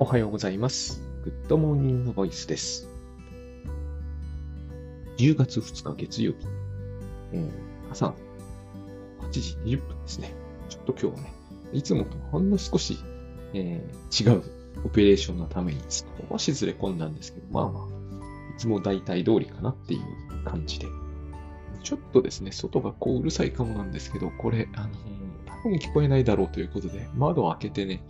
おはようございます。 Good Morning Voice です。10月2日月曜日、えー朝8時20分ですね。ちょっと今日はね、いつもとほんの少し、えー違うオペレーションのために少しずれ込んだんですけど、まあまあ、いつも大体通りかなっていう感じで。ちょっとですね、外がこううるさいかもなんですけど、これ、あの多分聞こえないだろうということで、窓を開けてね、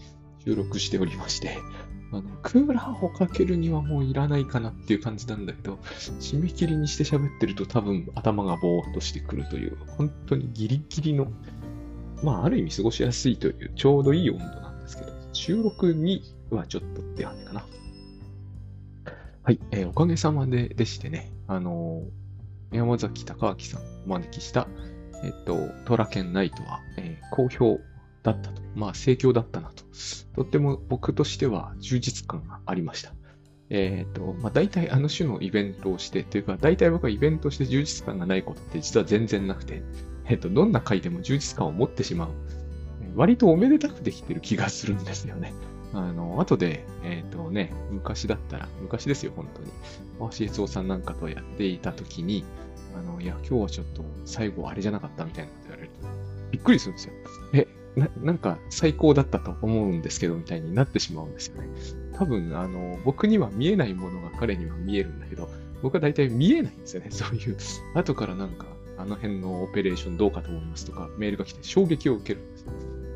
収録しておりまして、あの、クーラーをかけるにはもういらないかなっていう感じなんだけど、締め切りにして喋ってると多分頭がぼーっとしてくるという、本当にギリギリの、まあある意味過ごしやすいというちょうどいい温度なんですけど、収録にはちょっとって感じかな。はい、えーおかげさまででしてね、あのー山崎隆明さんをお招きした、えっと、トラケンナイトは、えー好評だったと。まあ、盛況だったなと。とっても僕としては充実感がありました。えっ、と、まあ、大体あの種のイベントをして、というか、大体僕はイベントして充実感がないことって実は全然なくて、えっ、と、どんな回でも充実感を持ってしまう。割とおめでたくできてる気がするんですよね。あの、後で、えっ、とね、昔だったら、昔ですよ、本当に。マーシエツオさんなんかとやっていたときに、あの、いや、今日はちょっと最後あれじゃなかったみたいなこと言われると、びっくりするんですよ。え、な、なんか最高だったと思うんですけど、みたいになってしまうんですよね。多分、あの、僕には見えないものが彼には見えるんだけど、僕は大体見えないんですよね。そういう、後からなんか、あの辺のオペレーションどうかと思いますとか、メールが来て衝撃を受けるんです。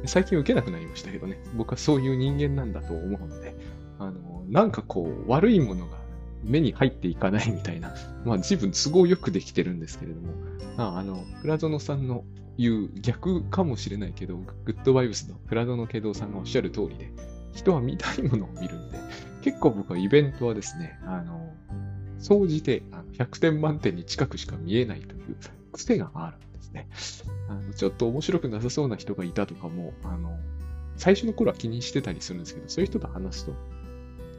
最近受けなくなりましたけどね、僕はそういう人間なんだと思うので、あの、なんかこう、悪いものが目に入っていかないみたいな、まあ、随分都合よくできてるんですけれども、ああの、プラゾノさんの言う逆かもしれないけど、グッドバイブスのプラゾノケドさんがおっしゃる通りで、人は見たいものを見るんで、結構僕はイベントはですね、あの、総じて100点満点に近くしか見えないという癖があるんですね。あのちょっと面白くなさそうな人がいたとかも、あの、最初の頃は気にしてたりするんですけど、そういう人と話すと、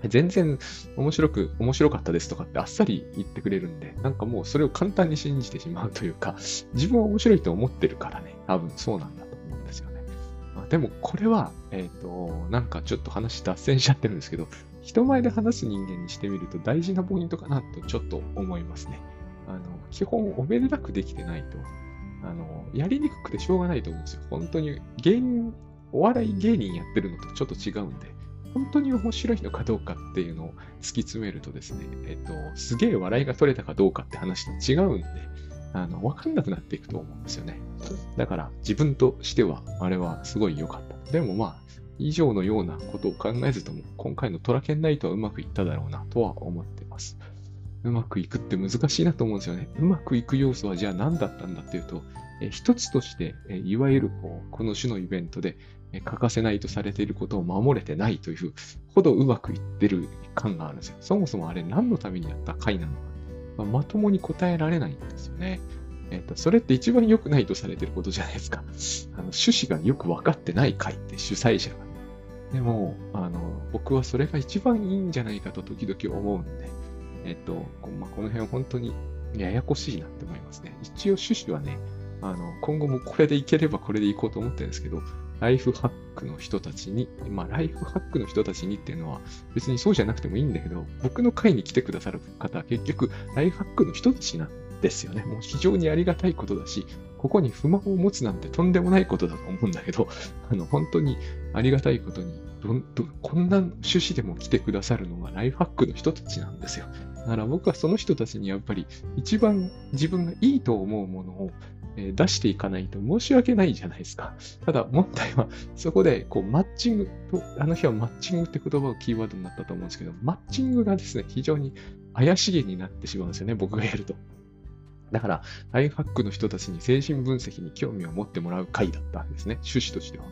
全然面白く、面白かったですとかってあっさり言ってくれるんで、なんかもうそれを簡単に信じてしまうというか、自分は面白いと思ってるからね、多分そうなんだと思うんですよね。まあ、でもこれは、えっ、と、なんかちょっと話脱線しちゃってるんですけど、人前で話す人間にしてみると大事なポイントかなとちょっと思いますね。あの、基本おめでたくできてないと、あの、やりにくくてしょうがないと思うんですよ。本当に芸人、お笑い芸人やってるのとちょっと違うんで、本当に面白いのかどうかっていうのを突き詰めるとですね、えっと、すげえ笑いが取れたかどうかって話と違うんで、あの、わかんなくなっていくと思うんですよね。だから、自分としては、あれはすごい良かった。でもまあ、以上のようなことを考えずとも、今回のトラケンナイトはうまくいっただろうなとは思って。うまくいくって難しいなと思うんですよね。うまくいく要素はじゃあ何だったんだっていうと、え一つとして、えいわゆるこうこの種のイベントで欠かせないとされていることを守れてないというほどうまくいってる感があるんですよ。そもそもあれ何のためにやった回なのか、まあまともに答えられないんですよね。えっと、それって一番良くないとされてることじゃないですか。あの趣旨がよく分かってない回って主催者が。でも、あの、僕はそれが一番いいんじゃないかと時々思うんで、えっと、まあ、この辺は本当にややこしいなって思いますね。一応趣旨はね、あの、今後もこれでいければこれでいこうと思ってるんですけど、ライフハックの人たちに、まあ、ライフハックの人たちにっていうのは別にそうじゃなくてもいいんだけど、僕の会に来てくださる方は結局、ライフハックの人たちなんですよね。もう非常にありがたいことだし、ここに不満を持つなんてとんでもないことだと思うんだけど、あの、本当にありがたいことに、どんどんこんな趣旨でも来てくださるのがライフハックの人たちなんですよ。だから僕はその人たちにやっぱり一番自分がいいと思うものを出していかないと申し訳ないじゃないですか。ただ問題は、そこでこうマッチングと、あの日はマッチングって言葉をキーワードになったと思うんですけど、マッチングがですね、非常に怪しげになってしまうんですよね、僕がやると。だから、ライフハックの人たちに精神分析に興味を持ってもらう回だったわけですね、趣旨としては。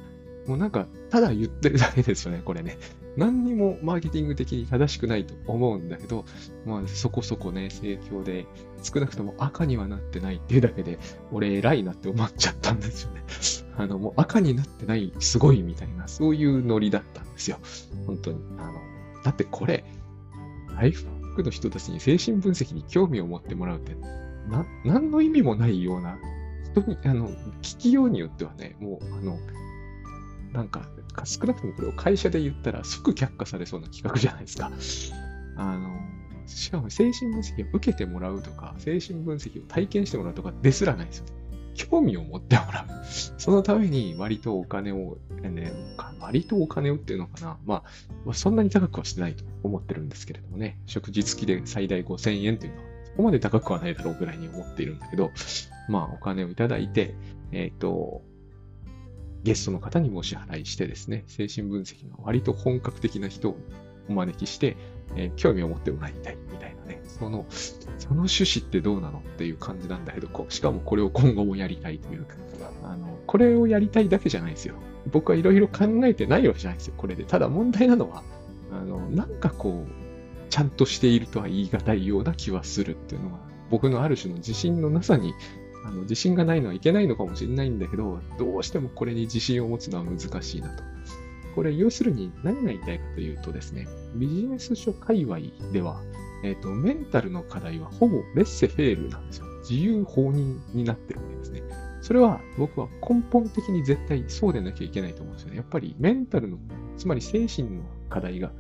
もうなんか、ただ言ってるだけですよね、これね。何にもマーケティング的に正しくないと思うんだけど、まあそこそこね、盛況で、少なくとも赤にはなってないっていうだけで、俺偉いなって思っちゃったんですよね。あの、もう赤になってない、すごいみたいな、そういうノリだったんですよ。本当に。あの、だってこれ、ライフハックの人たちに精神分析に興味を持ってもらうって、な、何の意味もないような、人に、あの、聞きようによってはね、もう、あの、なんか、少なくともこれを会社で言ったら即却下されそうな企画じゃないですか。あの、しかも精神分析を受けてもらうとか、精神分析を体験してもらうとかですらないですよね。興味を持ってもらう。そのために割とお金を、ね、割とお金をっていうのかな。まあ、そんなに高くはしてないと思ってるんですけれどもね。食事付きで最大5000円というのは、そこまで高くはないだろうぐらいに思っているんだけど、まあ、お金をいただいて、えっ、ー、と、ゲストの方にもお支払いしてですね、精神分析の割と本格的な人をお招きして、えー、興味を持ってもらいたいみたいなね、その、その趣旨ってどうなのっていう感じなんだけど、しかもこれを今後もやりたいというか、あの、これをやりたいだけじゃないですよ。僕はいろいろ考えてないわけじゃないですよ、これで。ただ問題なのは、あの、なんかこう、ちゃんとしているとは言い難いような気はするっていうのが、僕のある種の自信のなさにあの自信がないのはいけないのかもしれないんだけど、どうしてもこれに自信を持つのは難しいなと。これ、要するに何が言いたいかというとですね、ビジネス書界隈では、えっ、ー、と、メンタルの課題はほぼレッセフェールなんですよ。自由放任になってるわけですね。それは僕は根本的に絶対そうでなきゃいけないと思うんですよね。やっぱりメンタルの、つまり精神の課題が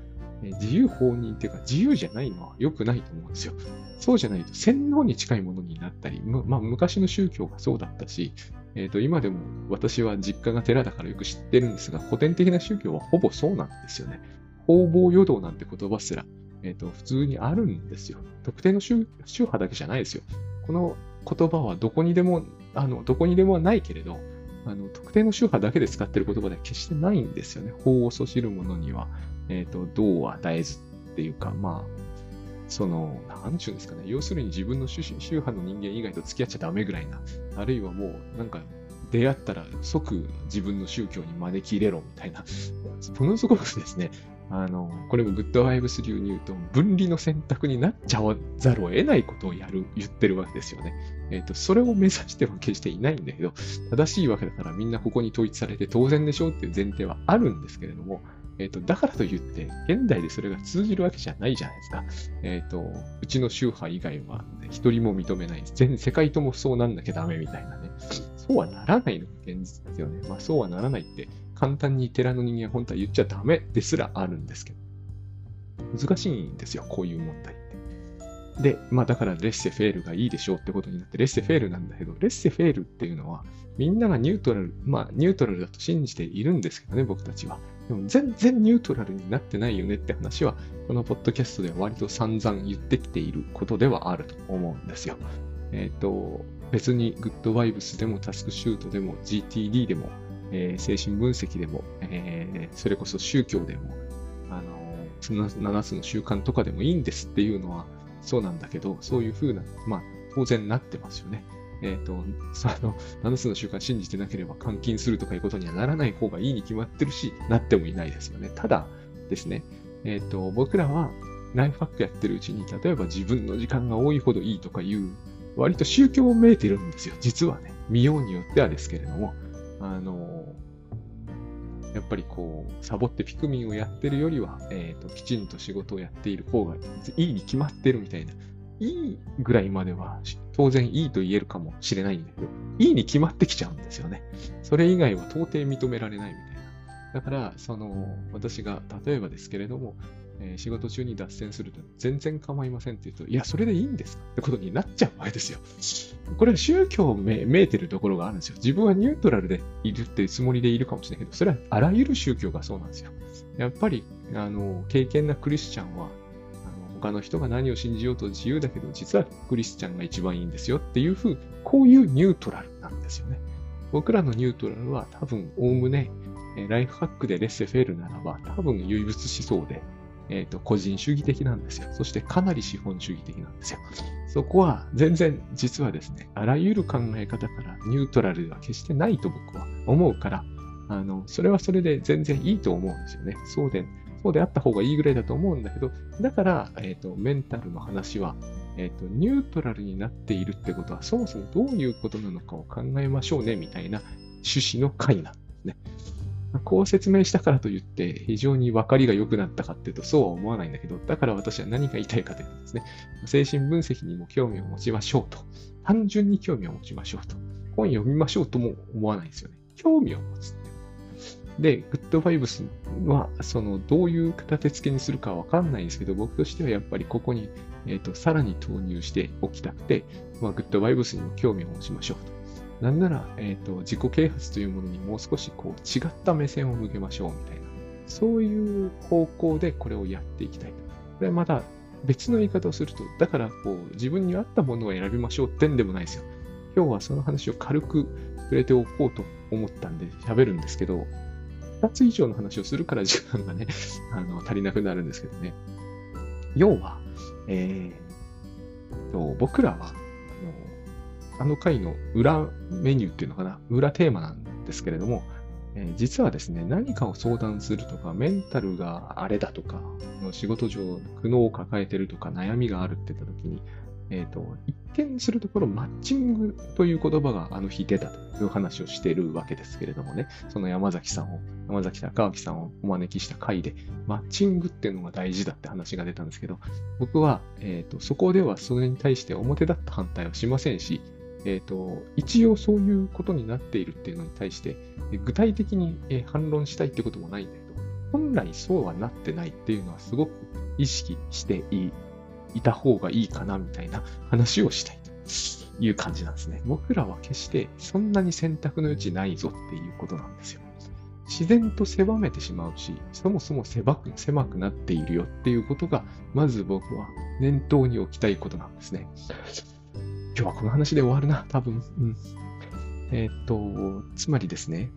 自由放任っていうか自由じゃないのは良くないと思うんですよ。そうじゃないと洗脳に近いものになったり、まあ昔の宗教がそうだったし、えっ、ー、と今でも私は実家が寺だからよく知ってるんですが、古典的な宗教はほぼそうなんですよね。方々余道なんて言葉すら、えっ、ー、と普通にあるんですよ。特定の宗派だけじゃないですよ。この言葉はどこにでも、あの、どこにでもはないけれど、あの特定の宗派だけで使っている言葉では決してないんですよね。法をそしる者には、えっ、ー、と、道を与えずっていうか、まあ、その、なんちゅうんですかね。要するに自分の宗派の人間以外と付き合っちゃダメぐらいな。あるいはもう、なんか、出会ったら即自分の宗教に招き入れろみたいな。ものすごくですね、あの、これもグッドワイブス流に言うと、分離の選択になっちゃわざるを得ないことをやる、言ってるわけですよね。えっ、ー、と、それを目指しては決していないんだけど、正しいわけだからみんなここに統一されて当然でしょうっていう前提はあるんですけれども、えっ、ー、と、だからといって、現代でそれが通じるわけじゃないじゃないですか。えっ、ー、と、うちの宗派以外は、一人も認めない。全世界ともそうなんなきゃダメみたいなね。そうはならないのが現実ですよね。まあ、そうはならないって、簡単に寺の人間は本当は言っちゃダメですらあるんですけど。難しいんですよ、こういう問題って。で、まあだからレッセフェールがいいでしょうってことになって、レッセフェールなんだけど、レッセフェールっていうのは、みんながニュートラル、まあニュートラルだと信じているんですけどね、僕たちは。でも全然ニュートラルになってないよねって話は、このポッドキャストでは割と散々言ってきていることではあると思うんですよ。えっ、ー、と、別にグッドバイブスでもタスクシュートでも GTD でも、えー、精神分析でも、えー、それこそ宗教でも、あの7つの習慣とかでもいいんですっていうのはそうなんだけど、そういうふうな、まあ、当然なってますよね。えっ、ー、と、あの、7つの習慣信じてなければ監禁するとかいうことにはならない方がいいに決まってるし、なってもいないですよね。ただですね、えっ、ー、と、僕らはライフハックやってるうちに、例えば自分の時間が多いほどいいとかいう、割と宗教をめいてるんですよ。実はね。見ようによってはですけれども、あの、やっぱりこう、サボってピクミンをやってるよりは、えっ、ー、と、きちんと仕事をやっている方がいいに決まってるみたいな、いいぐらいまでは当然いいと言えるかもしれないんだけど、いいに決まってきちゃうんですよね。それ以外は到底認められないみたいな。だから、その、私が例えばですけれども、えー、仕事中に脱線すると全然構いませんって言うと、いや、それでいいんですかってことになっちゃうわけですよ。これは宗教をめめいてるところがあるんですよ。自分はニュートラルでいるってつもりでいるかもしれないけど、それはあらゆる宗教がそうなんですよ。やっぱり、あの、敬虔なクリスチャンは、他の人が何を信じようと自由だけど、実はクリスチャンが一番いいんですよっていうふう、こういうニュートラルなんですよね。僕らのニュートラルは多分、おおむね、ライフハックでレッセフェールならば、多分唯物思想で、えっ、ー、と、個人主義的なんですよ。そしてかなり資本主義的なんですよ。そこは全然実はですね、あらゆる考え方からニュートラルでは決してないと僕は思うから、あの、それはそれで全然いいと思うんですよね。そうで、そうであった方がいいぐらいだと思うんだけど、だから、えっ、ー、と、メンタルの話は、えっ、ー、と、ニュートラルになっているってことは、そもそもどういうことなのかを考えましょうね、みたいな趣旨の回なんですね。こう説明したからといって、非常に分かりが良くなったかっていうと、そうは思わないんだけど、だから私は何が言いたいかというとですね、精神分析にも興味を持ちましょうと。単純に興味を持ちましょうと。本読みましょうとも思わないんですよね。興味を持つ。で、グッドバイブスは、その、どういう立て付けにするかわかんないんですけど、僕としてはやっぱりここに、えっ、と、さらに投入しておきたくて、まあ、グッドバイブスにも興味を持ちましょうと。なんなら、えっ、と、自己啓発というものにもう少しこう、違った目線を向けましょうみたいな。そういう方向でこれをやっていきたいと。これまた別の言い方をすると、だからこう、自分に合ったものを選びましょうってんでもないですよ。今日はその話を軽く触れておこうと思ったんで喋るんですけど、2つ以上の話をするから時間がね、あの、足りなくなるんですけどね。要は、えー、と僕らは、あの、あの回の裏メニューっていうのかな、裏テーマなんですけれども、えー、実はですね、何かを相談するとか、メンタルがあれだとか、仕事上苦悩を抱えてるとか、悩みがあるって言った時に、えっ、ー、と、一見するところ、マッチングという言葉があの日出たという話をしているわけですけれどもね、その山崎さんを、山崎隆明さんをお招きした回で、マッチングっていうのが大事だって話が出たんですけど、僕は、えっ、ー、と、そこではそれに対して表立った反対はしませんし、えっ、ー、と、一応そういうことになっているっていうのに対して、具体的に反論したいってこともないんだけど、本来そうはなってないっていうのはすごく意識していいいた方がいいかなみたいな話をしたいという感じなんですね。僕らは決してそんなに選択の余地ないぞっていうことなんですよ。自然と狭めてしまうし、そもそも狭く狭くなっているよっていうことが、まず僕は念頭に置きたいことなんですね。今日はこの話で終わるな、多分。うん、えー、っと、つまりですね、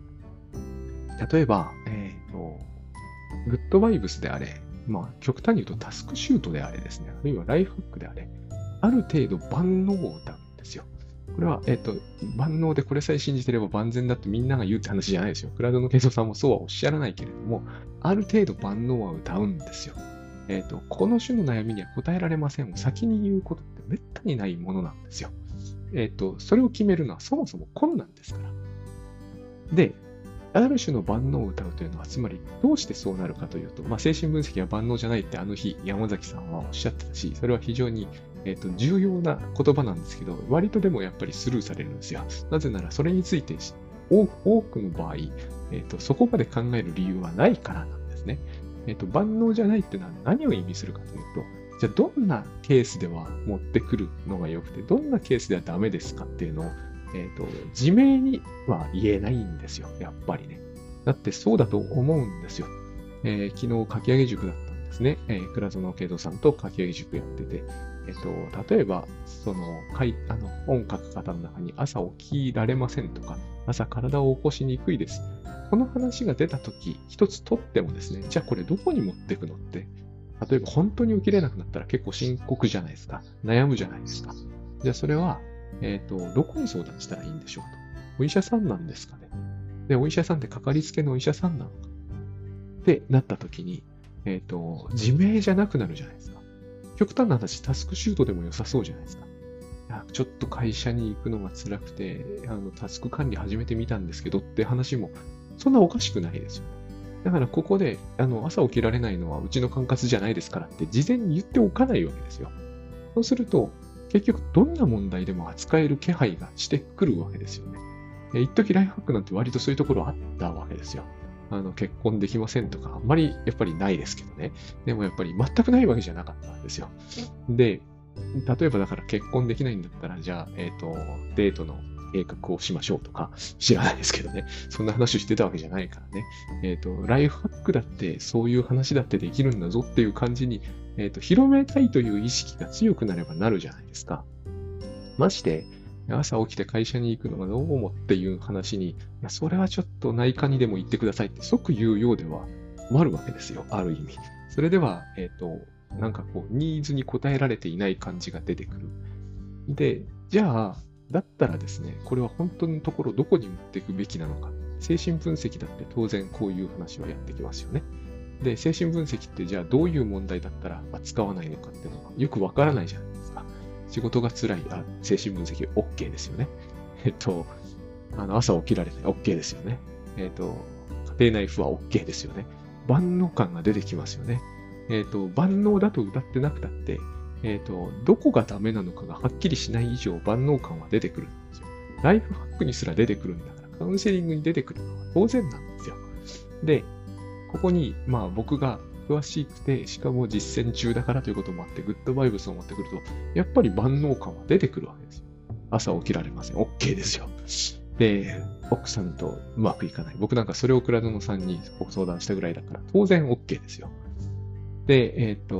例えば、えー、っと、グッドバイブスであれ、まあ、極端に言うとタスクシュートであれですね、あるいはライフハックであれ、ある程度万能を歌うんですよ。これは、えっ、と、万能でこれさえ信じてれば万全だってみんなが言うって話じゃないですよ。クラウドの慶三さんもそうはおっしゃらないけれども、ある程度万能は歌うんですよ。えっ、と、この種の悩みには答えられませんを先に言うことってめったにないものなんですよ。えっ、と、それを決めるのはそもそも困難ですから。で、ある種の万能を歌うというのは、つまりどうしてそうなるかというと、まあ、精神分析は万能じゃないってあの日、山崎さんはおっしゃってたし、それは非常に、えーと、重要な言葉なんですけど、割とでもやっぱりスルーされるんですよ。なぜなら、それについて多くの場合、えーと、そこまで考える理由はないからなんですね。えーと、万能じゃないっていうのは何を意味するかというと、じゃあどんなケースでは持ってくるのが良くて、どんなケースではダメですかっていうのをえっ、ー、と、自明には言えないんですよ。やっぱりね。だってそうだと思うんですよ。えー、昨日書き上げ塾だったんですね。えー、倉園慶三さんと書き上げ塾やってて。えっ、ー、と、例えば、その、かい、あの、本書く方の中に朝起きられませんとか、朝体を起こしにくいです。この話が出たとき、一つとってもですね、じゃあこれどこに持っていくのって、例えば本当に起きれなくなったら結構深刻じゃないですか。悩むじゃないですか。じゃあそれは、えっ、ー、と、どこに相談したらいいんでしょうと。お医者さんなんですかね。で、お医者さんってかかりつけのお医者さんなのかってなった時に、えっ、ー、と、自明じゃなくなるじゃないですか。極端な話、タスクシュートでも良さそうじゃないですか。いや、ちょっと会社に行くのが辛くて、あの、タスク管理始めてみたんですけどって話も、そんなおかしくないですよね。だからここで、あの、朝起きられないのはうちの管轄じゃないですからって事前に言っておかないわけですよ。そうすると、結局どんな問題でも扱える気配がしてくるわけですよね。一時ライフハックなんて割とそういうところあったわけですよ。あの、結婚できませんとか、あんまりやっぱりないですけどね。でもやっぱり全くないわけじゃなかったんですよ。で、例えばだから結婚できないんだったら、じゃあ、えっ、ー、と、デートの計画をしましょうとか、知らないですけどね。そんな話をしてたわけじゃないからね。えっ、ー、と、ライフハックだって、そういう話だってできるんだぞっていう感じにえっ、ー、と、広めたいという意識が強くなればなるじゃないですか。まして、朝起きて会社に行くのがどう思っていう話に、いや、それはちょっと内科にでも行ってくださいって即言うようでは困るわけですよ、ある意味。それでは、えっ、ー、と、なんかこう、ニーズに応えられていない感じが出てくる。で、じゃあ、だったらですね、これは本当のところどこに持っていくべきなのか。精神分析だって当然こういう話はやってきますよね。で、精神分析ってじゃあどういう問題だったら使わないのかっていうのがよくわからないじゃないですか。仕事が辛い、あ、精神分析 OK ですよね。えっと、あの、朝起きられない OK ですよね。えっと、家庭内不は OK ですよね。万能感が出てきますよね。えっと、万能だと歌ってなくたって、えっと、どこがダメなのかがはっきりしない以上万能感は出てくるんですよ。ライフハックにすら出てくるんだから、カウンセリングに出てくるのは当然なんですよ。で、ここに、まあ僕が詳しくて、しかも実践中だからということもあって、グッドバイブスを持ってくると、やっぱり万能感は出てくるわけですよ。朝起きられません。OK ですよ。で、奥さんとうまくいかない。僕なんかそれを倉園さんにご相談したぐらいだから、当然 OK ですよ。で、えっ、ー、と、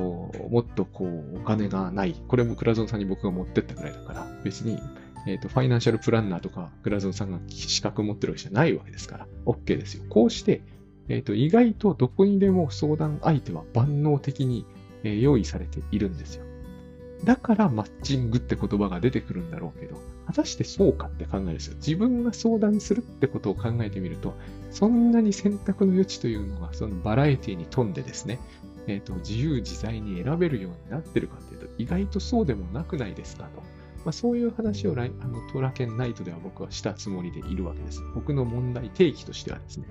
もっとこう、お金がない。これも倉園さんに僕が持ってったぐらいだから、別に、えっ、ー、と、ファイナンシャルプランナーとか、倉園さんが資格持ってるわけじゃないわけですから、OK ですよ。こうして、えっ、ー、と、意外とどこにでも相談相手は万能的に、用意されているんですよ。だからマッチングって言葉が出てくるんだろうけど、果たしてそうかって考えるんですよ。自分が相談するってことを考えてみると、そんなに選択の余地というのがそのバラエティに富んでですね、えっ、ー、と、自由自在に選べるようになってるかっていうと、意外とそうでもなくないですかと。まあ、そういう話をあのトラケンナイトでは僕はしたつもりでいるわけです。僕の問題提起としてはですね、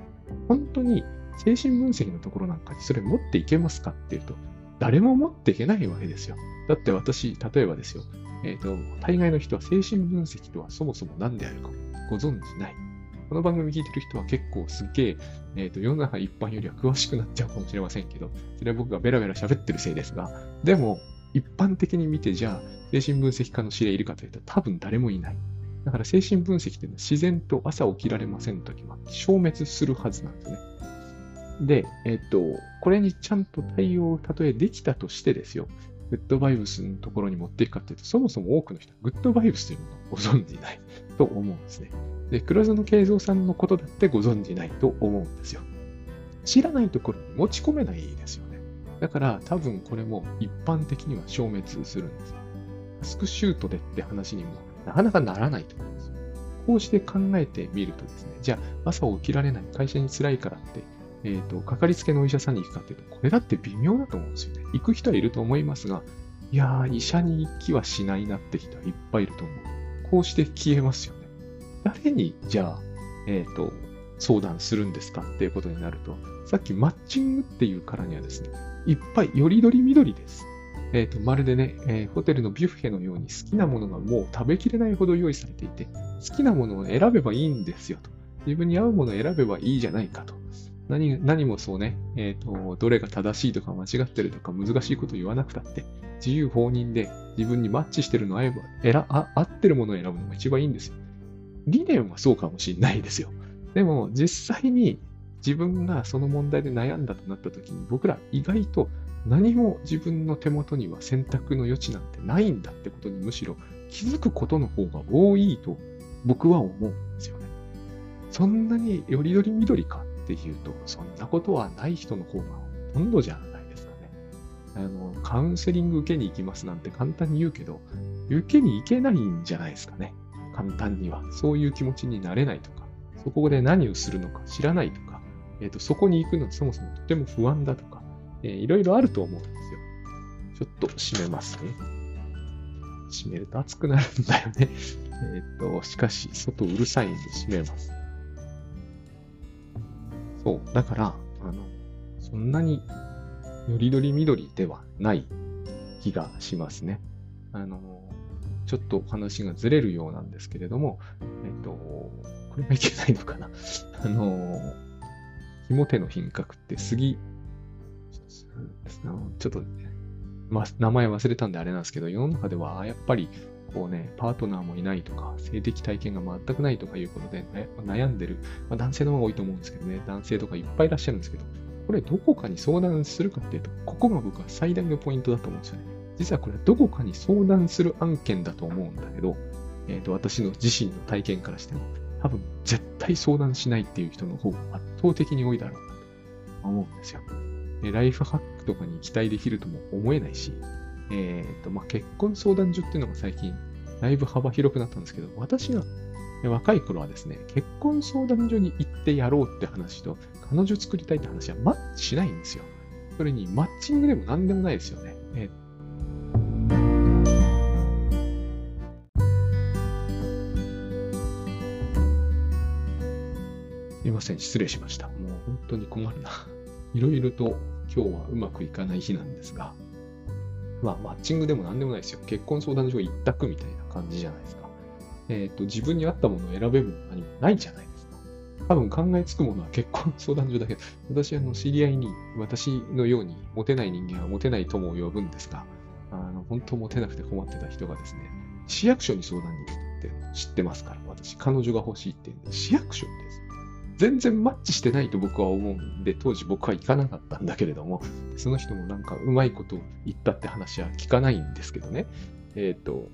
本当に精神分析のところなんかにそれ持っていけますかっていうと、誰も持っていけないわけですよ。だって私、例えばですよ、えっ、ー、と、大概の人は精神分析とはそもそも何であるかご存じない。この番組聞いてる人は結構すっげえ、えっ、ー、と、世の中一般よりは詳しくなっちゃうかもしれませんけど、それは僕がベラベラ喋ってるせいですが、でも、一般的に見て、じゃあ、精神分析家の指令いるかというと、多分誰もいない。だから精神分析っていうのは自然と朝起きられませんときは消滅するはずなんですね。で、えっと、これにちゃんと対応を、たとえできたとしてですよ、グッドバイブスのところに持っていくかというと、そもそも多くの人はグッドバイブスというものをご存じない と思うんですね。で、黒園慶三さんのことだってご存じないと思うんですよ。知らないところに持ち込めないですよね。だから多分これも一般的には消滅するんですよ。スクシュートでって話にもなかなかならないと思うんです。こうして考えてみるとですね、じゃあ朝起きられない、会社に辛いからってえっ、ー、と、かかりつけのお医者さんに行くかっていうと、これだって微妙だと思うんですよね。行く人はいると思いますが、いやー、医者に行きはしないなって人はいっぱいいると思う。こうして消えますよね。誰に、じゃあ、えっ、ー、と、相談するんですかっていうことになると、さっきマッチングっていうからにはですね、いっぱいよりどりみどりです。え、ー、と、まるでね、えー、ホテルのビュッフェのように好きなものがもう食べきれないほど用意されていて、好きなものを選べばいいんですよと。自分に合うものを選べばいいじゃないかと。何何もそうね、え、ー、と、どれが正しいとか間違ってるとか難しいこと言わなくたって、自由放任で自分にマッチしてるの合えば、えらあ合ってるものを選ぶのが一番いいんですよ。理念はそうかもしれないですよ。でも、実際に自分がその問題で悩んだとなった時に、僕ら意外と何も自分の手元には選択の余地なんてないんだってことにむしろ気づくことの方が多いと僕は思うんですよね。そんなによりどりみどりかっていうと、そんなことはない人の方がほとんどじゃないですかね。あの、カウンセリング受けに行きますなんて簡単に言うけど、受けに行けないんじゃないですかね。簡単には。そういう気持ちになれないとか、そこで何をするのか知らないとか、えっ、ー、と、そこに行くのそもそもとても不安だとか、えー、いろいろあると思うんですよ。ちょっと閉めますね。閉めると暑くなるんだよね。えっ、と、しかし、外うるさいんで閉めます。そう。だから、あの、そんなによりどりみどりではない気がしますね。あの、ちょっと話がずれるようなんですけれども、えっと、これがいけないのかな。あの、ひも手の品格って杉、ちょっと、ま、名前忘れたんであれなんですけど、世の中ではやっぱりこうね、パートナーもいないとか、性的体験が全くないとかいうことで、ね、悩んでる、まあ、男性の方が多いと思うんですけどね、男性とかいっぱいいらっしゃるんですけど、これどこかに相談するかっていうと、ここが僕は最大のポイントだと思うんですよね。実はこれどこかに相談する案件だと思うんだけど、えっ、ー、と、私の自身の体験からしても、多分絶対相談しないっていう人の方が圧倒的に多いだろうなと思うんですよ。ライフハッとかに期待できるとも思えないし、えっ、ー、と、まあ、結婚相談所っていうのが最近、だいぶ幅広くなったんですけど、私が若い頃はですね、結婚相談所に行ってやろうって話と、彼女作りたいって話はマッチしないんですよ。それに、マッチングでも何でもないですよね。えーすいません、失礼しました。もう本当に困るな。いろいろと今日はうまくいかない日なんですが、まあ、マッチングでも何でもないですよ。結婚相談所一択みたいな感じじゃないですか。えっ、ー、と、自分に合ったものを選べる何もないじゃないですか。多分考えつくものは結婚相談所だけど、私、あの、知り合いに、私のようにモテない人間はモテない友を呼ぶんですが、あの、本当モテなくて困ってた人がですね、市役所に相談に行くって知ってますから、私、彼女が欲しいって言うんで、市役所です。全然マッチしてないと僕は思うんで、当時僕は行かなかったんだけれども、その人もなんかうまいこと言ったって話は聞かないんですけどね。えっ、ー、と、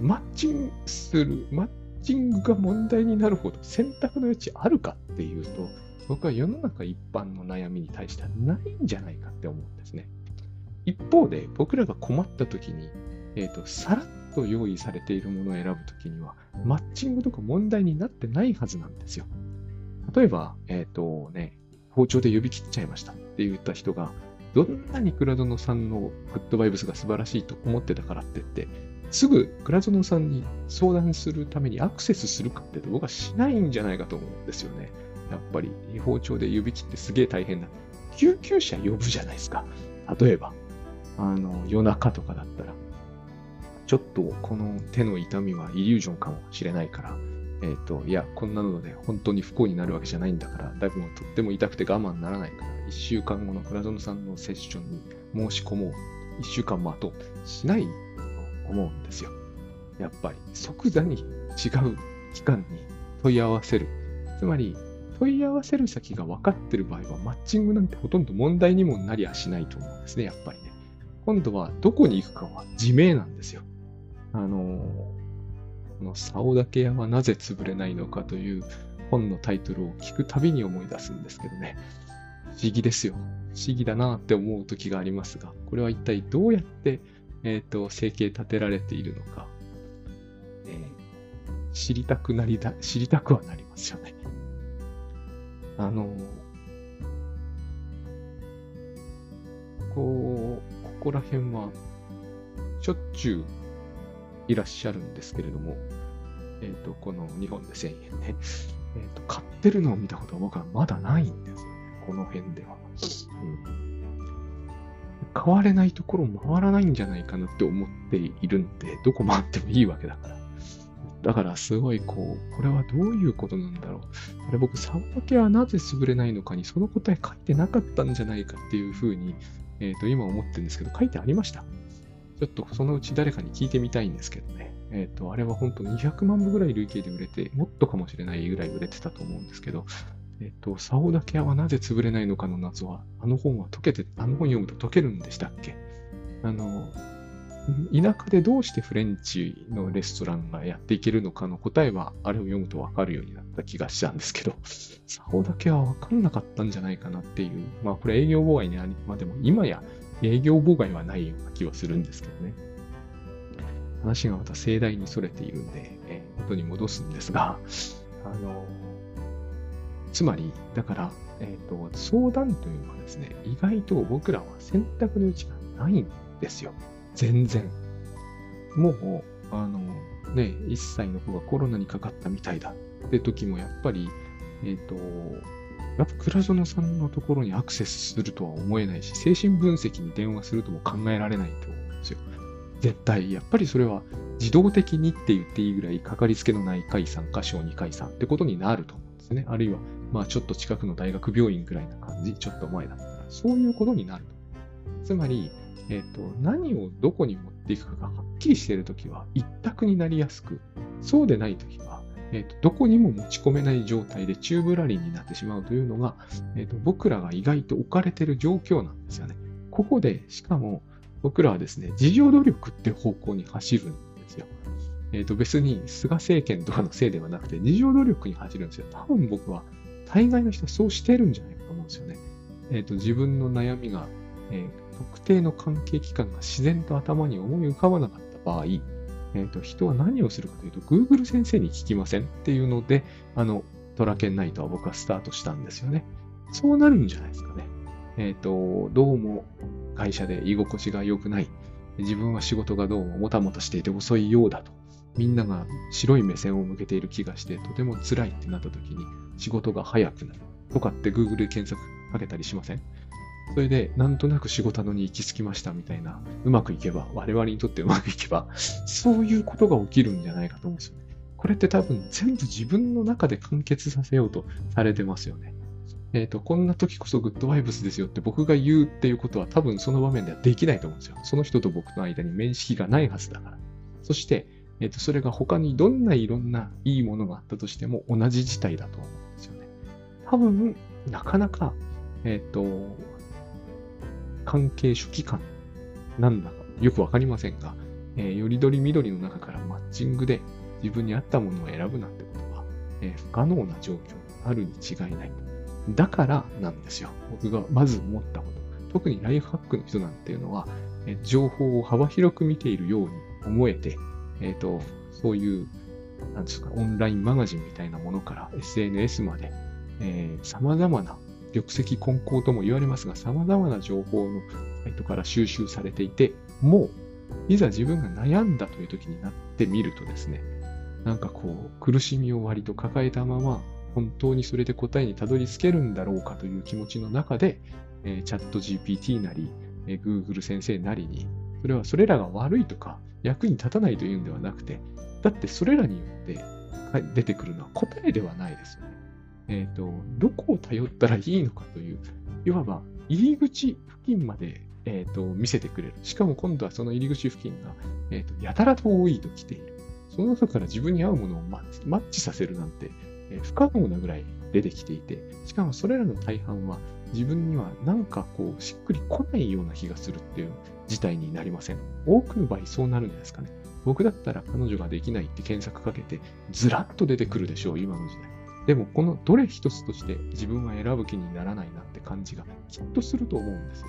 マッチングする、マッチングが問題になるほど選択の余地あるかっていうと、僕は世の中一般の悩みに対してはないんじゃないかって思うんですね。一方で、僕らが困った時に、えっ、ー、と、さらっと用意されているものを選ぶ時には、マッチングとか問題になってないはずなんですよ。例えば、えっ、ー、とね、包丁で指切っちゃいましたって言った人が、どんなに倉園さんのグッドバイブスが素晴らしいと思ってたからって言って、すぐ倉園さんに相談するためにアクセスするかって僕はしないんじゃないかと思うんですよね。やっぱり包丁で指切ってすげえ大変だ。救急車呼ぶじゃないですか。例えば、あの、夜中とかだったら、ちょっとこの手の痛みはイリュージョンかもしれないから、えっ、ー、と、いや、こんなので本当に不幸になるわけじゃないんだから、だいぶもとっても痛くて我慢ならないから、1週間後の倉園さんのセッションに申し込もう。1週間待とう。しないと思うんですよ。やっぱり、即座に違う機関に問い合わせる。つまり、問い合わせる先が分かってる場合は、マッチングなんてほとんど問題にもなりゃしないと思うんですね、やっぱりね。今度はどこに行くかは自明なんですよ。あのこの竿竹屋はなぜ潰れないのかという本のタイトルを聞くたびに思い出すんですけどね。不思議ですよ。不思議だなって思う時がありますが、これは一体どうやって、えっ、ー、と、生計立てられているのか、えー、知りたくなりだ、知りたくはなりますよね。あの、こう、ここら辺は、しょっちゅういらっしゃるんですけれども、えっ、ー、と、この日本で1000円ね、えっ、ー、と、買ってるのを見たことは僕はまだないんですよね。この辺では。うん、買われないところ回らないんじゃないかなって思っているんで、どこ回ってもいいわけだから。だからすごいこう、これはどういうことなんだろう。あれ僕、サンバケはなぜ潰れないのかにその答え書いてなかったんじゃないかっていうふうに、えっ、ー、と、今思ってるんですけど、書いてありました。ちょっとそのうち誰かに聞いてみたいんですけどね。えっ、ー、と、あれは本当200万部ぐらい累計で売れて、もっとかもしれないぐらい売れてたと思うんですけど、えっ、ー、と、竿だけはなぜ潰れないのかの謎は、あの本は解けて、あの本読むと解けるんでしたっけ？あの、田舎でどうしてフレンチのレストランがやっていけるのかの答えは、あれを読むとわかるようになった気がしたんですけど、竿だけはわかんなかったんじゃないかなっていう、まあこれ営業妨害にあり、までも今や営業妨害はないような気はするんですけどね。話がまた盛大に逸れているんで、え、元に戻すんですが、あの、つまり、だから、えっ、ー、と、相談というのはですね、意外と僕らは選択の余地がないんですよ。全然。もう、あの、ね、1歳の子がコロナにかかったみたいだって時も、やっぱり、えっ、ー、と、やっぱ倉園さんのところにアクセスするとは思えないし、精神分析に電話するとも考えられないと思うんですよ。絶対、やっぱりそれは自動的にって言っていいぐらい、かかりつけのない解散か小児解散ってことになると思うんですね。あるいは、まあちょっと近くの大学病院ぐらいな感じ、ちょっと前だったら、そういうことになると。つまり、えっ、ー、と、何をどこに持っていくかがはっきりしているときは一択になりやすく、そうでないときはえーと、どこにも持ち込めない状態で宙ぶらりんになってしまうというのが、えーと、僕らが意外と置かれている状況なんですよね。ここで、しかも僕らはですね、自助努力って方向に走るんですよ。えっ、ー、と、別に菅政権とかのせいではなくて、自助努力に走るんですよ。多分僕は、大概の人はそうしてるんじゃないかと思うんですよね。えっ、ー、と、自分の悩みが、えー、特定の関係機関が自然と頭に思い浮かばなかった場合、えーと、人は何をするかというと、Google 先生に聞きませんっていうので、あの、トラケンナイトは僕はスタートしたんですよね。そうなるんじゃないですかね。えっ、ー、と、どうも会社で居心地が良くない。自分は仕事がどうももたもたしていて遅いようだと。みんなが白い目線を向けている気がして、とても辛いってなった時に仕事が早くなる。とかって Google で検索かけたりしません？それで、なんとなく仕事のに行き着きましたみたいな、うまくいけば、我々にとってうまくいけば、そういうことが起きるんじゃないかと思うんですよね。これって多分全部自分の中で完結させようとされてますよね。えっ、ー、と、こんな時こそグッドバイブスですよって僕が言うっていうことは多分その場面ではできないと思うんですよ。その人と僕の間に面識がないはずだから。そして、えっ、ー、と、それが他にどんないろんないいものがあったとしても同じ事態だと思うんですよね。多分、なかなか、えっ、ー、と、関係初期感なんだかよくわかりませんが、えー、よりどり緑の中からマッチングで自分に合ったものを選ぶなんてことは、えー、不可能な状況にあるに違いない。だからなんですよ。僕がまず思ったこと。特にライフハックの人なんていうのは、えー、情報を幅広く見ているように思えて、えっ、ー、と、そういう、なんですか、オンラインマガジンみたいなものから SNS まで、えー、様々な玉石混交とも言われますが、様々な情報のサイトから収集されていて、もう、いざ自分が悩んだという時になってみるとですね、なんかこう、苦しみを割と抱えたまま、本当にそれで答えにたどり着けるんだろうかという気持ちの中で、えー、チャット GPT なり、えー、Google 先生なりに、それはそれらが悪いとか役に立たないというんではなくて、だってそれらによって出てくるのは答えではないですよね。えっ、ー、と、どこを頼ったらいいのかという、いわば入り口付近まで、えーと、見せてくれる。しかも今度はその入り口付近が、えーと、やたらと多いと来ている。その中から自分に合うものをマッチさせるなんて、えー、不可能なぐらい出てきていて、しかもそれらの大半は自分にはなんかこうしっくりこないような気がするっていう事態になりません。多くの場合そうなるんですかね。僕だったら彼女ができないって検索かけてずらっと出てくるでしょう、今の時代。でもこのどれ一つとして自分は選ぶ気にならないなって感じがきっとすると思うんですよ。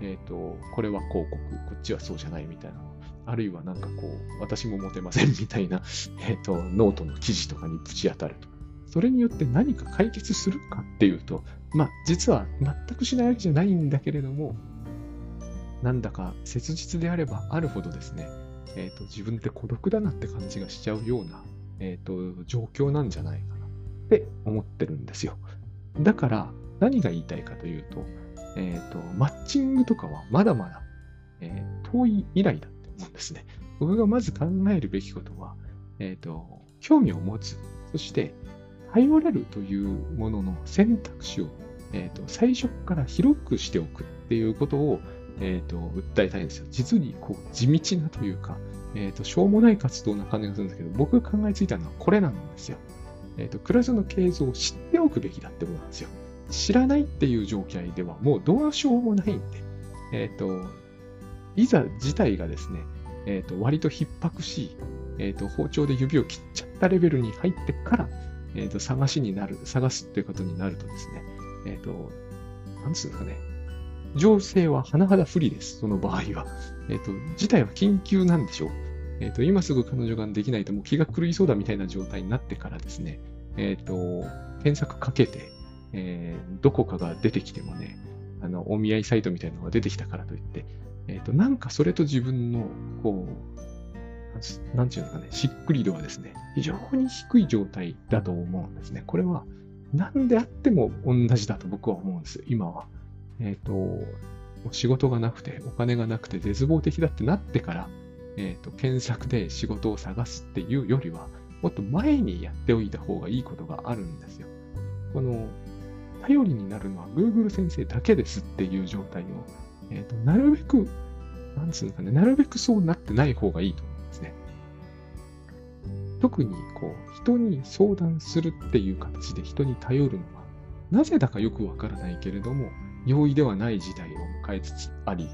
えっ、ー、と、これは広告、こっちはそうじゃないみたいな。あるいはなんかこう、私もモテませんみたいな、えっ、ー、と、ノートの記事とかにぶち当たると。それによって何か解決するかっていうと、まあ、実は全くしないわけじゃないんだけれども、なんだか切実であればあるほどですね、えっ、ー、と、自分って孤独だなって感じがしちゃうような、えっ、と、状況なんじゃないかって思ってるんですよ。だから、何が言いたいかというと、えっ、ー、と、マッチングとかはまだまだ、え遠い未来だって思うんですね。僕がまず考えるべきことは、えっ、と、興味を持つ、そして頼れるというものの選択肢を、えーと、最初から広くしておくっていうことを、えーと、訴えたいんですよ。実にこう地道なというか、えーと、しょうもない活動な感じがするんですけど、僕が考えついたのはこれなんですよ。えっ、ー、と、クラスの形像を知っておくべきだってことなんですよ。知らないっていう状態ではもうどうしようもないんで、えっ、ー、と、いざ自体がですね、えっ、ー、と、割と逼迫し、えっ、と、包丁で指を切っちゃったレベルに入ってから、えっ、と、探しになる、探すっていうことになるとですね、えっ、と、なんつうんですかね、情勢は甚だ不利です、その場合は。えっ、と、事態は緊急なんでしょう。えっ、と、今すぐ彼女ができないともう気が狂いそうだみたいな状態になってからですね、えっ、と、検索かけて、えー、どこかが出てきてもね、あの、お見合いサイトみたいなのが出てきたからといって、えっ、と、なんかそれと自分の、こう、なんていうのかね、しっくり度はですね、非常に低い状態だと思うんですね。これは、何であっても同じだと僕は思うんです、今は。えっ、と、仕事がなくて、お金がなくて絶望的だってなってから、え、ー、と、検索で仕事を探すっていうよりは、もっと前にやっておいた方がいいことがあるんですよ。この、頼りになるのは Google 先生だけですっていう状態を、えっ、ー、と、なるべく、なんつうのかね、なるべくそうなってない方がいいと思うんですね。特に、こう、人に相談するっていう形で人に頼るのは、なぜだかよくわからないけれども、容易ではない時代を迎えつつあり、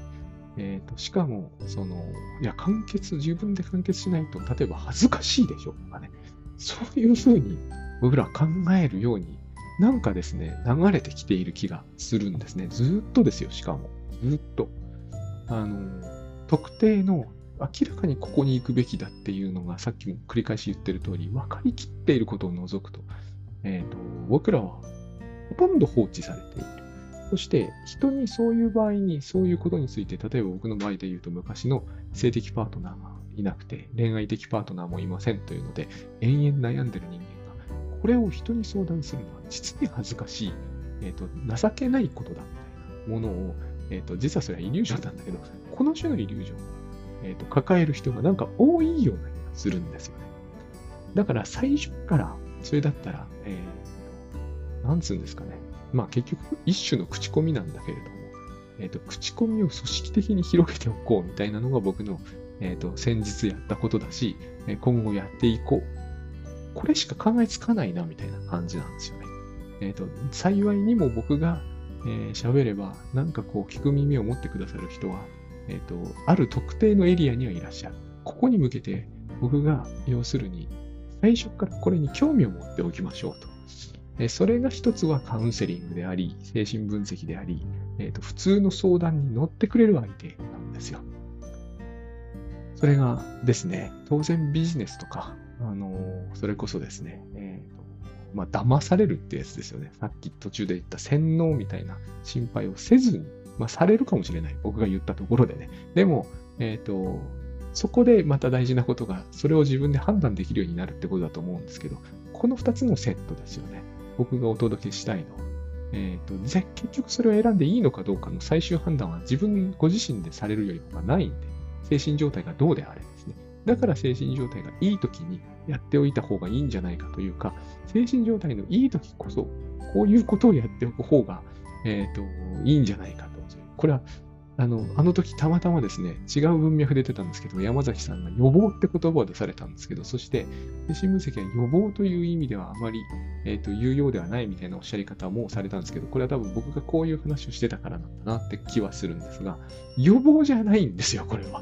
えーと、しかも、その、いや、完結、自分で完結しないと、例えば恥ずかしいでしょとかね、そういうふうに僕ら考えるように、なんかですね、流れてきている気がするんですね。ずっとですよ、しかも。ずっと。あの、特定の明らかにここに行くべきだっていうのが、さっきも繰り返し言ってる通り、分かりきっていることを除くと、えーと、僕らはほとんど放置されている。そして、人にそういう場合に、そういうことについて、例えば僕の場合で言うと、昔の性的パートナーがいなくて、恋愛的パートナーもいませんというので、延々悩んでる人間が、これを人に相談するのは実に恥ずかしい、えーと、情けないことだみたいなものを、えーと、実はそれはイリュージョンなんだけど、この種のイリュージョンを、えーと、抱える人がなんか多いような気がするんですよね。だから最初から、それだったら、えー、なんつうんですかね。まあ結局一種の口コミなんだけれども、えっ、ー、と、口コミを組織的に広げておこうみたいなのが僕の、えっ、ー、と、先日やったことだし、今後やっていこう。これしか考えつかないな、みたいな感じなんですよね。えっ、ー、と、幸いにも僕が喋、えー、れば、なんかこう、聞く耳を持ってくださる人は、えっ、と、ある特定のエリアにはいらっしゃる。ここに向けて、僕が、要するに、最初からこれに興味を持っておきましょうと。それが一つはカウンセリングであり、精神分析であり、えーと、普通の相談に乗ってくれる相手なんですよ。それがですね、当然ビジネスとか、あのー、それこそですね、えーとまあ、騙されるってやつですよね。さっき途中で言った洗脳みたいな心配をせずに、まあ、されるかもしれない。僕が言ったところでね。でも、えっ、ー、と、そこでまた大事なことが、それを自分で判断できるようになるってことだと思うんですけど、この2つのセットですよね。僕がお届けしたいの。えっ、ー、と、じゃ結局それを選んでいいのかどうかの最終判断は自分ご自身でされるよりはないんで、精神状態がどうであれですね。だから精神状態がいい時にやっておいた方がいいんじゃないかというか、精神状態のいい時こそ、こういうことをやっておく方が、えっ、ー、と、いいんじゃないかと。これはあの、あの時たまたまですね、違う文脈で出てたんですけど、山崎さんが予防って言葉を出されたんですけど、そして、精神分析は予防という意味ではあまり、えっ、ー、と、有用ではないみたいなおっしゃり方もされたんですけど、これは多分僕がこういう話をしてたからなんだなって気はするんですが、予防じゃないんですよ、これは。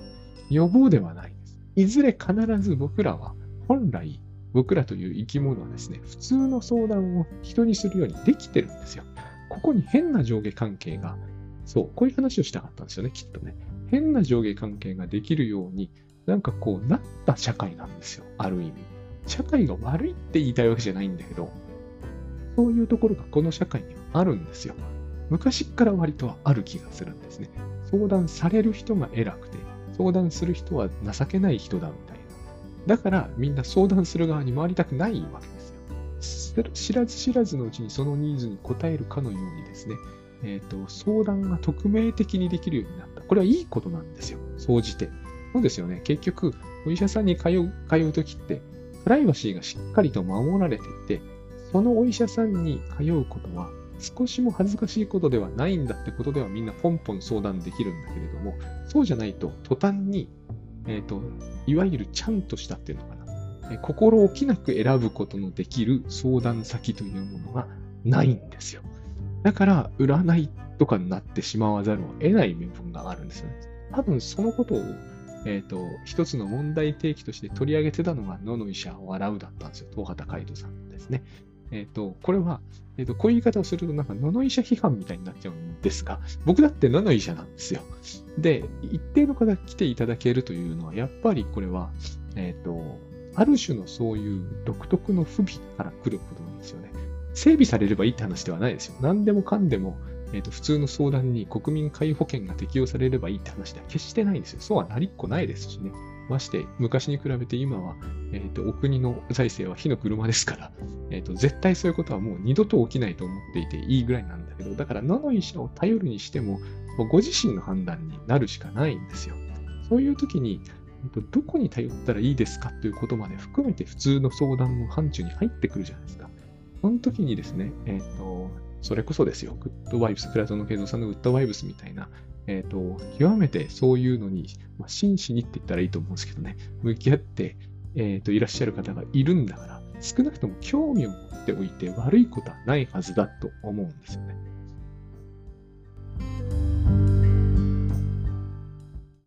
予防ではないです。いずれ必ず僕らは、本来、僕らという生き物はですね、普通の相談を人にするようにできてるんですよ。ここに変な上下関係がそう、こういう話をしたかったんですよね、きっとね。変な上下関係ができるように、なんかこうなった社会なんですよ、ある意味。社会が悪いって言いたいわけじゃないんだけど、そういうところがこの社会にはあるんですよ。昔から割とはある気がするんですね。相談される人が偉くて、相談する人は情けない人だみたいな。だからみんな相談する側に回りたくないわけですよ。知らず知らずのうちにそのニーズに応えるかのようにですね、えっ、ー、と、相談が匿名的にできるようになった。これはいいことなんですよ。総じて。そうですよね。結局、お医者さんに通う、通うときって、プライバシーがしっかりと守られていて、そのお医者さんに通うことは、少しも恥ずかしいことではないんだってことではみんなポンポン相談できるんだけれども、そうじゃないと途端に、えっ、ー、と、いわゆるちゃんとしたっていうのかな、え心置きなく選ぶことのできる相談先というものがないんですよ。だから、占いとかになってしまわざるを得ない部分があるんですよね。多分そのことを、えっ、ー、と、一つの問題提起として取り上げてたのが、野の医者を笑うだったんですよ。東畑海人さんですね。えっ、ー、と、これは、えっ、ー、と、こういう言い方をすると、なんか、野の医者批判みたいになっちゃうんですが、僕だって野の医者なんですよ。で、一定の方来ていただけるというのは、やっぱりこれは、えっ、と、ある種のそういう独特の不備から来ることなんですよね。整備されればいいって話ではないですよ。何でもかんでも、えーと、普通の相談に国民皆保険が適用されればいいって話では決してないんですよ。そうはなりっこないですしね。まして、昔に比べて今は、えーと、お国の財政は火の車ですから、えーと、絶対そういうことはもう二度と起きないと思っていていいぐらいなんだけど、だから野の医者を頼るにしても、ご自身の判断になるしかないんですよ。そういう時に、どこに頼ったらいいですかということまで含めて普通の相談の範疇に入ってくるじゃないですか。その時にですね、えっ、ー、と、それこそですよ、グッドワイブス、プラトンの慶三さんのグッドワイブスみたいな、えっ、ー、と、極めてそういうのに、まあ、真摯にって言ったらいいと思うんですけどね、向き合って、えっ、ー、と、いらっしゃる方がいるんだから、少なくとも興味を持っておいて悪いことはないはずだと思うんですよね。